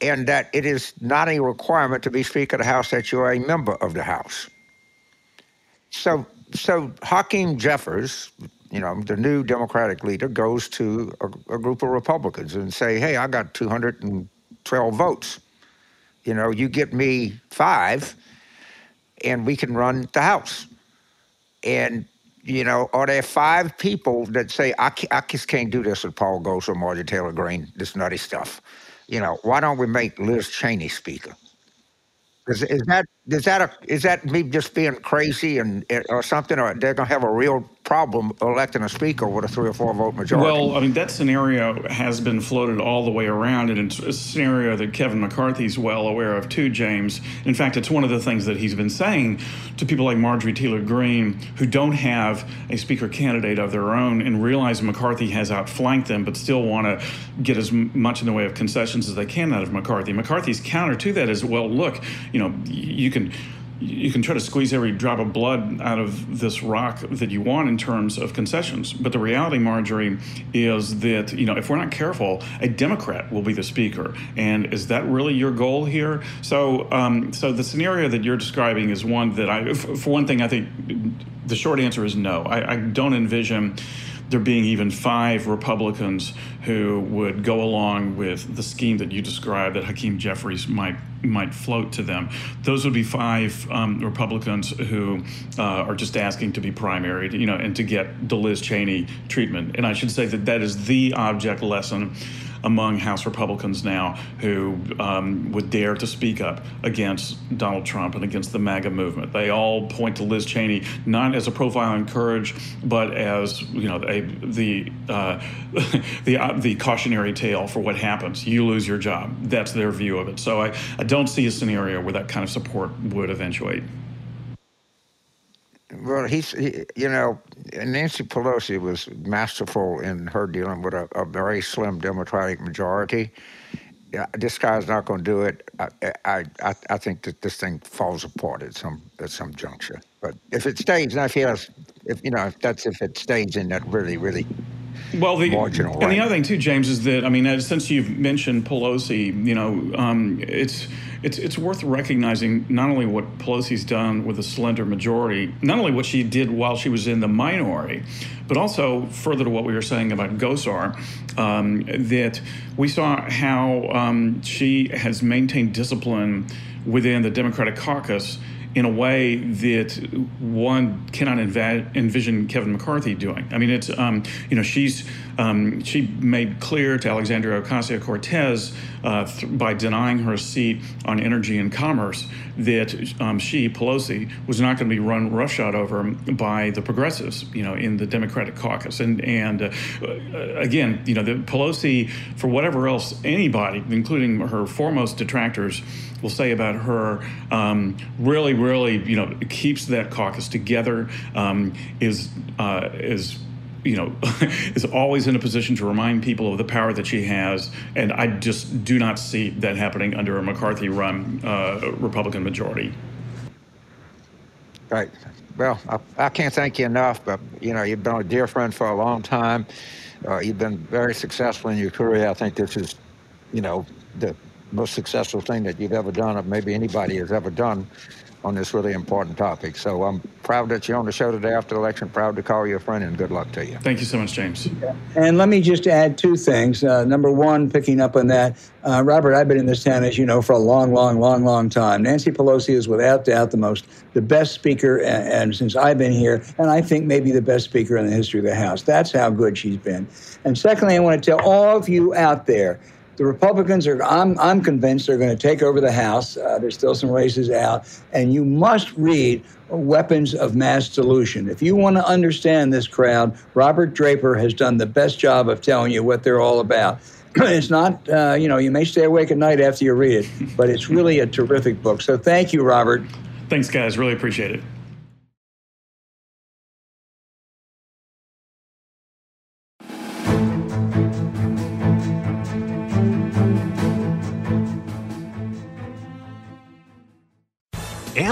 and that it is not a requirement to be Speaker of the House that you are a member of the House. So, so Hakeem Jeffries, you know, the new Democratic leader, goes to a, a group of Republicans and say, "Hey, I got 212 votes. You know, you get me five, and we can run the House." And you know, are there five people that say, I, I just can't do this with Paul Gosar or Marjorie Taylor Greene, this nutty stuff? You know, why don't we make Liz Cheney speaker? Is, is that is that a is that me just being crazy and or something, or they're gonna have a real problem electing a speaker with a three or four vote majority. Well, I mean, that scenario has been floated all the way around, and it's a scenario that Kevin McCarthy's well aware of too, James. In fact, it's one of the things that he's been saying to people like Marjorie Taylor Greene, who don't have a speaker candidate of their own and realize McCarthy has outflanked them, but still want to get as much in the way of concessions as they can out of McCarthy. McCarthy's counter to that is, well, look, you know, you can you can try to squeeze every drop of blood out of this rock that you want in terms of concessions. But the reality, Marjorie, is that you know if we're not careful, a Democrat will be the speaker. And is that really your goal here? So, um, so the scenario that you're describing is one that I, for one thing, I think the short answer is no. I, I don't envision there being even five Republicans who would go along with the scheme that you described that Hakeem Jeffries might might float to them. Those would be five um, Republicans who uh, are just asking to be primaried, you know, and to get the Liz Cheney treatment. And I should say that that is the object lesson among House Republicans now who um, would dare to speak up against Donald Trump and against the MAGA movement. They all point to Liz Cheney not as a profile in courage, but as you know a, the uh, the uh, the cautionary tale for what happens. You lose your job. That's their view of it. So I, I don't see a scenario where that kind of support would eventuate. Well, he's, he, you know, Nancy Pelosi was masterful in her dealing with a, a very slim Democratic majority. Yeah, this guy's not going to do it. I, I, I, I, think that this thing falls apart at some at some juncture. But if it stays, and I feel if you know, if that's if it stays in that really, really well, the, marginal and way. the other thing too, James, is that I mean, since you've mentioned Pelosi, you know, um, it's it's it's worth recognizing not only what Pelosi's done with a slender majority, not only what she did while she was in the minority, but also further to what we were saying about Gosar, um, that we saw how um, she has maintained discipline within the Democratic caucus in a way that one cannot env- envision Kevin McCarthy doing. I mean, it's um, you know she's um, she made clear to Alexandria Ocasio Cortez uh, th- by denying her a seat on energy and commerce that um, she Pelosi was not going to be run roughshod over by the progressives, you know, in the Democratic caucus. And and uh, again, you know, the Pelosi for whatever else anybody, including her foremost detractors will say about her um, really, really, you know, keeps that caucus together. Um, is uh, is you know, is always in a position to remind people of the power that she has, and I just do not see that happening under a McCarthy-run uh, Republican majority. Right. Well, I, I, can't thank you enough, but you know, you've been a dear friend for a long time. Uh, you've been very successful in your career. I think this is, you know, the most successful thing that you've ever done, or maybe anybody has ever done on this really important topic. So I'm proud that you're on the show today after the election. Proud to call you a friend, and good luck to you. Thank you so much, James. And let me just add two things. Uh, number one, picking up on that, uh, Robert, I've been in this town, as you know, for a long, long, long, long time. Nancy Pelosi is without doubt the most, the best speaker, and, and since I've been here, and I think maybe the best speaker in the history of the House. That's how good she's been. And secondly, I want to tell all of you out there the Republicans are, I'm, I'm convinced, they're going to take over the House. Uh, there's still some races out. And you must read Weapons of Mass Delusion. If you want to understand this crowd, Robert Draper has done the best job of telling you what they're all about. it's not, uh, you know, you may stay awake at night after you read it, but it's really a terrific book. So thank you, Robert. Thanks, guys. Really appreciate it.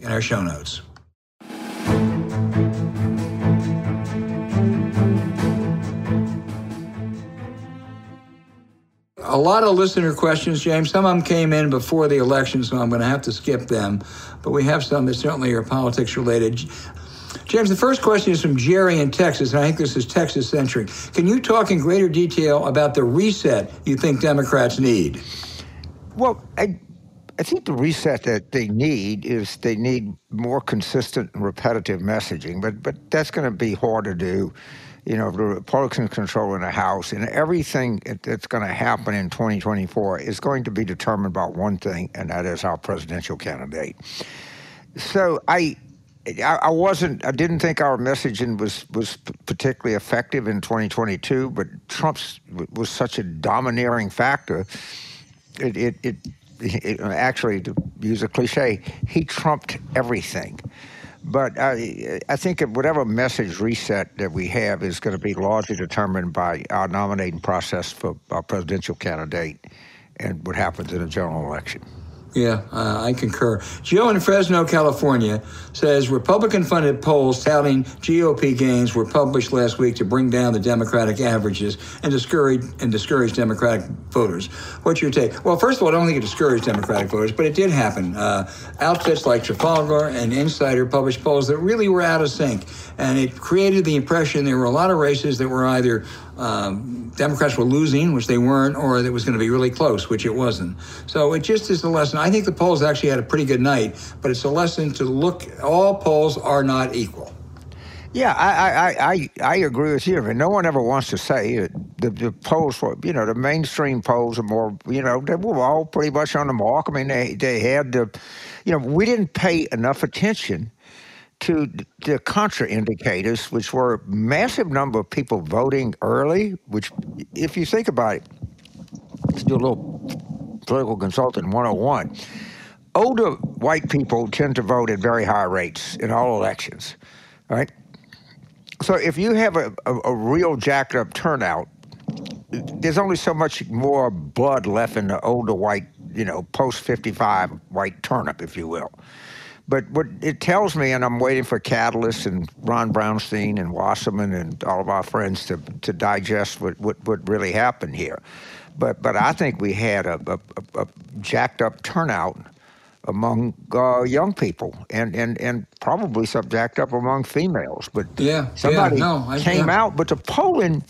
in our show notes. A lot of listener questions, James. Some of them came in before the election, so I'm going to have to skip them. But we have some that certainly are politics related. James, the first question is from Jerry in Texas, and I think this is Texas centric. Can you talk in greater detail about the reset you think Democrats need? Well, I, I think the reset that they need is they need more consistent and repetitive messaging, but but that's going to be hard to do. You know, the Republicans controlling the House and everything that's going to happen in 2024 is going to be determined by one thing, and that is our presidential candidate. So I I, wasn't. I didn't think our messaging was was particularly effective in 2022. But Trump's was such a domineering factor. It, it, it actually, to use a cliche, he trumped everything. But I, I think whatever message reset that we have is going to be largely determined by our nominating process for our presidential candidate and what happens in a general election. Yeah, uh, I concur. Joe in Fresno, California says Republican funded polls touting GOP gains were published last week to bring down the Democratic averages and discourage and discourage Democratic voters. What's your take? Well, first of all, I don't think it discouraged Democratic voters, but it did happen. Uh, outfits like Trafalgar and Insider published polls that really were out of sync, and it created the impression there were a lot of races that were either um, Democrats were losing, which they weren't, or it was going to be really close, which it wasn't. So it just is a lesson. I think the polls actually had a pretty good night, but it's a lesson to look. All polls are not equal. Yeah, I, I, I, I agree with you. I mean, no one ever wants to say it. The, the polls, were, you know, the mainstream polls are more, you know, they were all pretty much on the mark. I mean, they, they had the, you know, we didn't pay enough attention to the contra indicators, which were massive number of people voting early, which, if you think about it, let's do a little political consultant 101. Older white people tend to vote at very high rates in all elections, right? So if you have a, a, a real jacked up turnout, there's only so much more blood left in the older white, you know, post 55 white turnip, if you will. But what it tells me, and I'm waiting for Catalist and Ron Brownstein and Wasserman and all of our friends to, to digest what, what, what really happened here. But, but I think we had a, a, a jacked up turnout among uh, young people and, and, and probably some jacked up among females. But yeah, somebody yeah, no, I, came yeah. out. But the polling,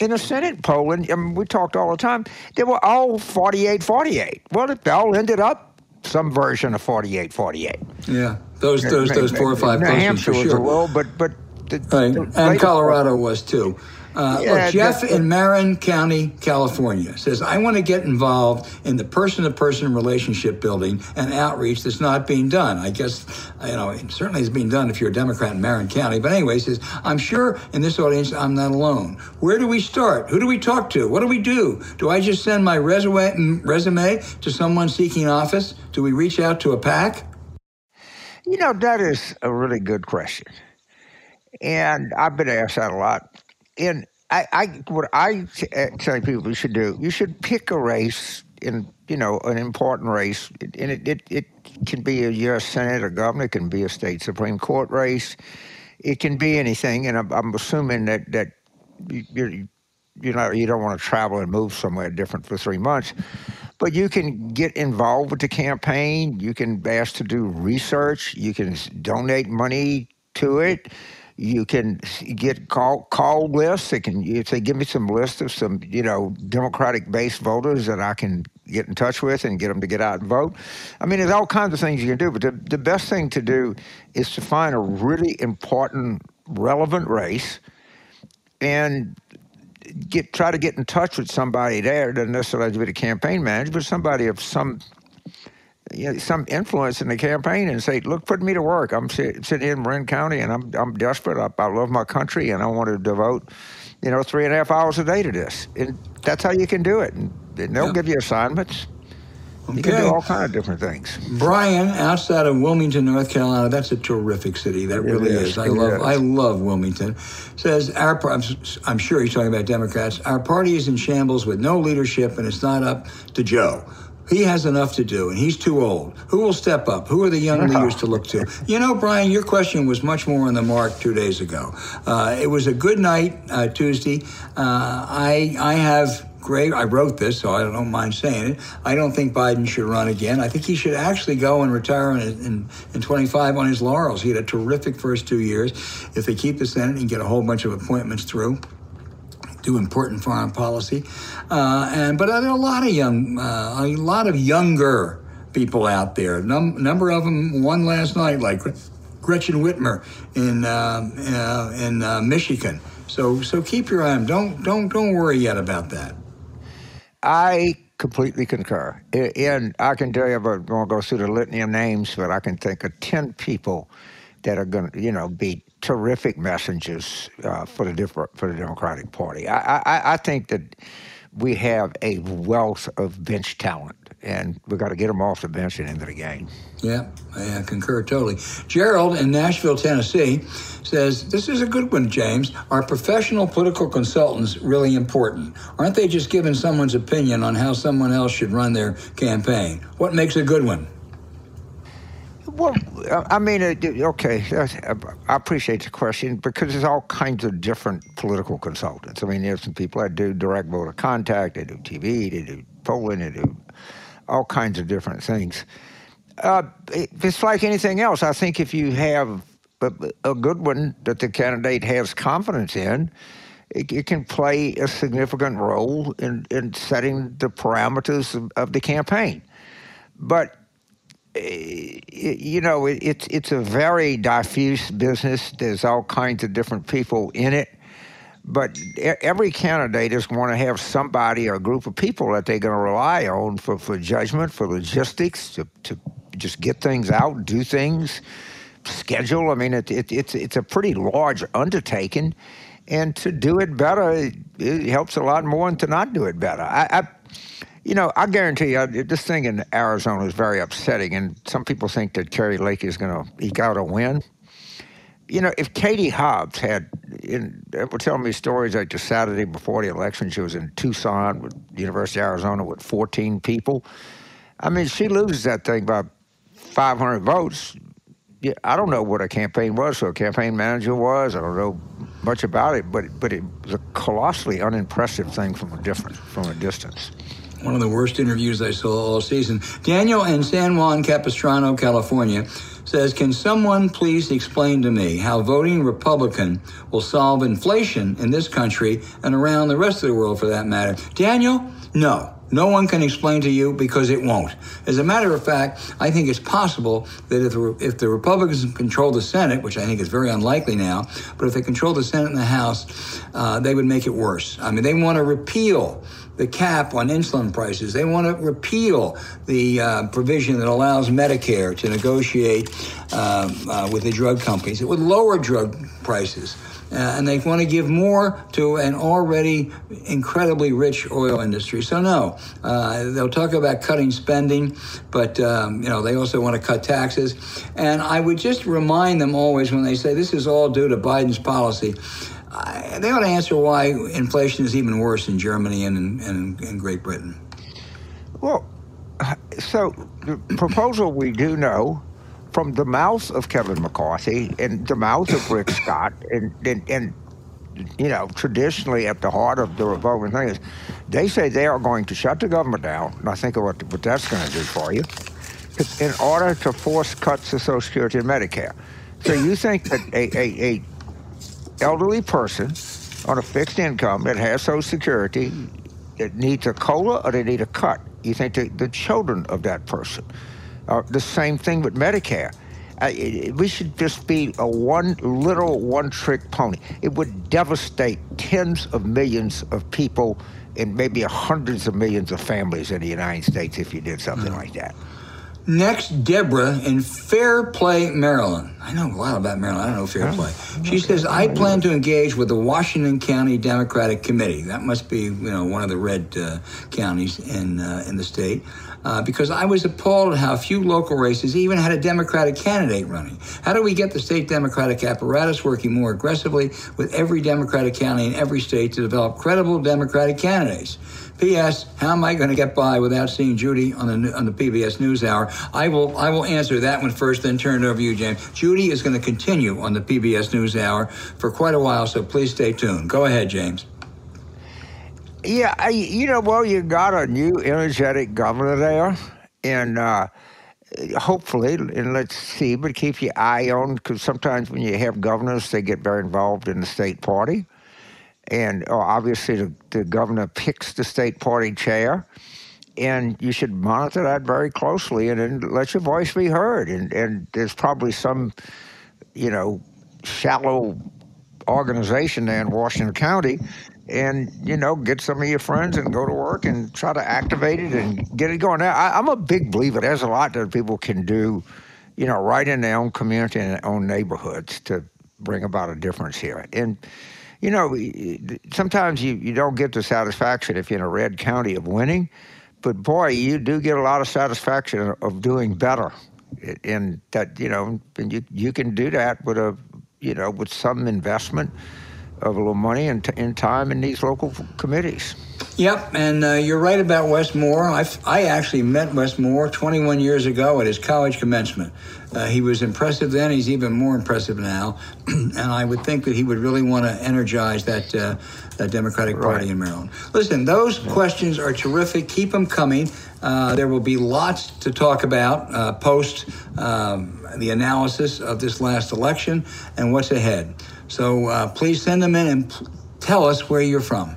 in the Senate polling, I mean, we talked all the time, they were all 48 48. Well, it all ended up some version of 48 48. Yeah, those those those four or five New Hampshire for was sure. a low, but but the, right. and Colorado was too. Uh, Yeah, look, Jeff in Marin County, California says, I want to get involved in the person to person relationship building and outreach that's not being done. I guess, you know, it certainly is being done if you're a Democrat in Marin County. But anyway, he says, I'm sure in this audience I'm not alone. Where do we start? Who do we talk to? What do we do? Do I just send my resume, resume to someone seeking office? Do we reach out to a PAC? You know, that is a really good question. And I've been asked that a lot. And I, I what I uh, tell people you should do, you should pick a race in, you know, an important race. And it, it, it can be a U.S. Senate or governor, it can be a state Supreme Court race. It can be anything. And I'm, I'm assuming that, that you, you know, you don't want to travel and move somewhere different for three months. But you can get involved with the campaign. You can ask to do research. You can donate money to it. You can get call call lists. They can say, give me some list of some you know Democratic based voters that I can get in touch with and get them to get out and vote. I mean, there's all kinds of things you can do. But the, the best thing to do is to find a really important, relevant race and get try to get in touch with somebody there. Doesn't necessarily have to be the campaign manager, but somebody of some you know, some influence in the campaign and say, look, put me to work. I'm sit, sitting in Marin County and I'm I'm desperate. I, I love my country and I want to devote, you know, three and a half hours a day to this. And that's how you can do it. And, and they'll Yeah. give you assignments. You can do all kind of different things. Brian, outside of Wilmington, North Carolina, that's a terrific city. That really is. is. I It love. is. I love Wilmington. Says our. I'm sure he's talking about Democrats. Our party is in shambles with no leadership, and it's not up to Joe. He has enough to do, and he's too old. Who will step up? Who are the young leaders to look to? You know, Brian, your question was much more on the mark two days ago. Uh, it was a good night uh, Tuesday. Uh, I I have great. I wrote this, so I don't mind saying it. I don't think Biden should run again. I think he should actually go and retire in, in, in 25 on his laurels. He had a terrific first two years. If they keep the Senate and get a whole bunch of appointments through, do important foreign policy. Uh, and but there are a lot of young, uh, a lot of younger people out there. Num- number of them won last night, like Gretchen Whitmer in uh, uh in uh, Michigan. So so keep your eye on. Don't don't don't worry yet about that. I completely concur. And I can tell you, I won't go through the litany of names, but I can think of 10 people that are going to, you know, be terrific messengers uh, for the different, for the Democratic Party. I, I, I think that we have a wealth of bench talent, and we've got to get them off the bench and into the game. Yeah, I concur totally. Gerald in Nashville, Tennessee says, This is a good one, James. Are professional political consultants really important? Aren't they just giving someone's opinion on how someone else should run their campaign? What makes a good one? Well, I mean, okay, I appreciate the question because there's all kinds of different political consultants. I mean, there's some people that do direct voter contact, they do TV, they do polling, they do all kinds of different things. Uh, it's like anything else. I think if you have a, a good one that the candidate has confidence in, it, it, can play a significant role in, in setting the parameters of, of the campaign. But you know, it, it's it's a very diffuse business. There's all kinds of different people in it, but every candidate is going to have somebody or a group of people that they're going to rely on for, for judgment, for logistics, to, to just get things out, do things, schedule. I mean, it, it, it's it's a pretty large undertaking, and to do it better, it, helps a lot more than to not do it better. I, I you know, I guarantee you, uh, this thing in Arizona is very upsetting, and some people think that Kari Lake is going to eke out a win. You know, if Katie Hobbs had, in, uh, were telling me stories like the Saturday before the election, she was in Tucson with University of Arizona with 14 people. I mean, she loses that thing by 500 votes. I don't know what a campaign was, so a campaign manager was. I don't know much about it, but but it was a colossally unimpressive thing from a from a distance one of the worst interviews I saw all season. Daniel in San Juan Capistrano, California, says, Can someone please explain to me how voting Republican will solve inflation in this country and around the rest of the world for that matter? Daniel, no. No one can explain to you because it won't. As a matter of fact, I think it's possible that if the, if the Republicans control the Senate, which I think is very unlikely now, but if they control the Senate and the House, uh, they would make it worse. I mean, they want to repeal the cap on insulin prices. They want to repeal the uh, provision that allows Medicare to negotiate uh, uh, with the drug companies. It would lower drug prices. Uh, and they want to give more to an already incredibly rich oil industry. So no, uh, they'll talk about cutting spending, but um, you know they also want to cut taxes. And I would just remind them always when they say this is all due to Biden's policy they ought to answer why inflation is even worse in Germany and in, in Great Britain. Well, so the proposal we do know from the mouth of Kevin McCarthy and the mouth of Rick Scott, and, and, and you know, traditionally at the heart of the Republican thing is they say they are going to shut the government down. And I think of what, what that's going to do for you in order to force cuts to Social Security and Medicare. So you think that a, a, a elderly person on a fixed income that has Social Security that needs a COLA or they need a cut. You think the, the children of that person. Uh, the same thing with Medicare. Uh, it, we should just be a one little one trick pony. It would devastate tens of millions of people and maybe hundreds of millions of families in the United States if you did something mm. like that. Next, Deborah in Fairplay, Maryland. I know a lot about Maryland. I don't know Fairplay. She says, I plan to engage with the Washington County Democratic Committee. That must be, you know, one of the red uh, counties in, uh, in the state. Uh, because I was appalled at how few local races even had a Democratic candidate running. How do we get the state Democratic apparatus working more aggressively with every Democratic county in every state to develop credible Democratic candidates? P.S. How am I going to get by without seeing Judy on the on the PBS NewsHour? I will I will answer that one first, then turn it over to you, James. Judy is going to continue on the PBS NewsHour for quite a while, so please stay tuned. Go ahead, James. Yeah, I, you know, well, you got a new energetic governor there, and. Uh, hopefully, and let's see, but keep your eye on because sometimes when you have governors, they get very involved in the state party. And oh, obviously, the, the governor picks the state party chair, and you should monitor that very closely and let your voice be heard. And, and there's probably some, you know, shallow organization there in Washington County and you know get some of your friends and go to work and try to activate it and get it going. I, am a big believer. There's a lot that people can do, you know, right in their own community and their own neighborhoods to bring about a difference here. And you know, sometimes you, you don't get the satisfaction if you're in a red county of winning, but boy, you do get a lot of satisfaction of doing better. And that you know, and you you can do that with a you know with some investment of a little money and, t- time in these local committees. Yep, and uh, you're right about Wes Moore. I, I actually met Wes Moore 21 years ago at his college commencement. Uh, he was impressive then, he's even more impressive now. and I would think that he would really want to energize that, uh, that Democratic Party right. in Maryland. Listen, those yeah. questions are terrific. Keep them coming. Uh, there will be lots to talk about uh, post um, the analysis of this last election and what's ahead. So uh, please send them in and p- tell us where you're from.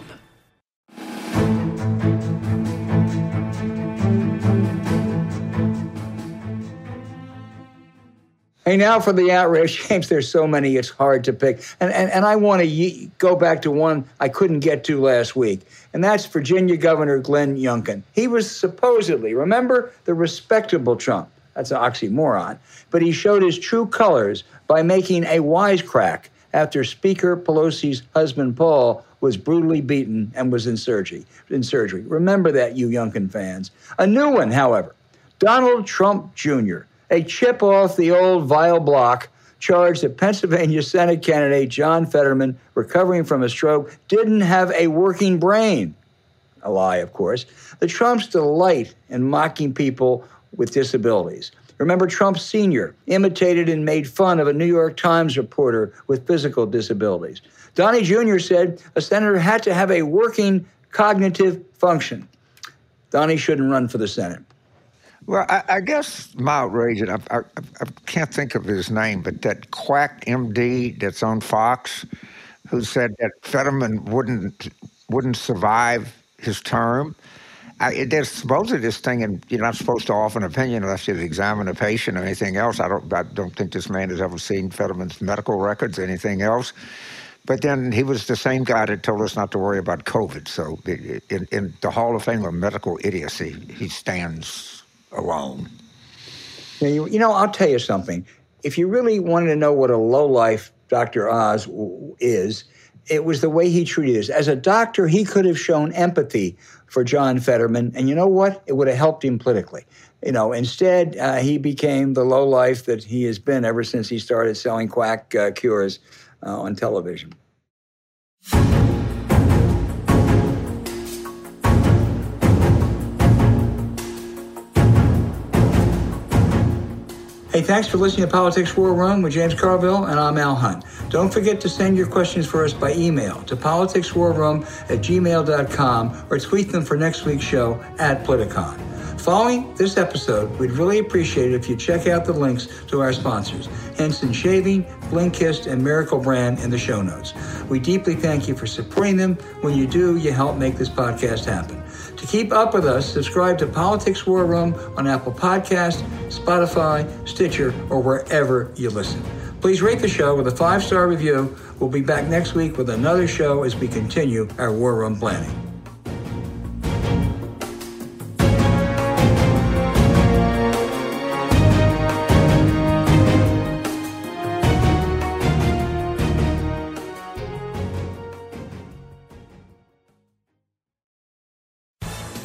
Hey, now for the outrage, James. There's so many, it's hard to pick. And, and, and I want to go back to one I couldn't get to last week, and that's Virginia Governor Glenn Youngkin. He was supposedly, remember, the respectable Trump. That's an oxymoron. But he showed his true colors by making a wisecrack after Speaker Pelosi's husband, Paul, was brutally beaten and was in surgery. In surgery. Remember that, you Youngkin fans. A new one, however Donald Trump Jr a chip off the old vile block charged that Pennsylvania Senate candidate John Fetterman, recovering from a stroke, didn't have a working brain. A lie, of course. The Trumps delight in mocking people with disabilities. Remember, Trump Sr. imitated and made fun of a New York Times reporter with physical disabilities. Donnie Jr. said a senator had to have a working cognitive function. Donnie shouldn't run for the Senate. Well, I, I, guess my outrage, and I, I, I, can't think of his name, but that quack MD that's on Fox, who said that Fetterman wouldn't wouldn't survive his term. I, there's supposedly this thing, and you're not supposed to offer an opinion unless you examine a patient or anything else. I don't, I don't think this man has ever seen Fetterman's medical records, or anything else. But then he was the same guy that told us not to worry about COVID. So in, in the Hall of Fame of medical idiocy, he stands alone. You, you know, I'll tell you something. If you really wanted to know what a low life Dr. Oz is, it was the way he treated us. As a doctor, he could have shown empathy for John Fetterman, and you know what? It would have helped him politically. You know, instead, uh, he became the low life that he has been ever since he started selling quack uh, cures uh, on television. Hey, thanks for listening to Politics War Room with James Carville, and I'm Al Hunt. Don't forget to send your questions for us by email to politicswarroom at gmail.com or tweet them for next week's show at Politicon. Following this episode, we'd really appreciate it if you check out the links to our sponsors, Henson Shaving, Blinkist, and Miracle Brand in the show notes. We deeply thank you for supporting them. When you do, you help make this podcast happen. To keep up with us, subscribe to Politics War Room on Apple Podcast, Spotify, Stitcher, or wherever you listen. Please rate the show with a five star review. We'll be back next week with another show as we continue our war room planning.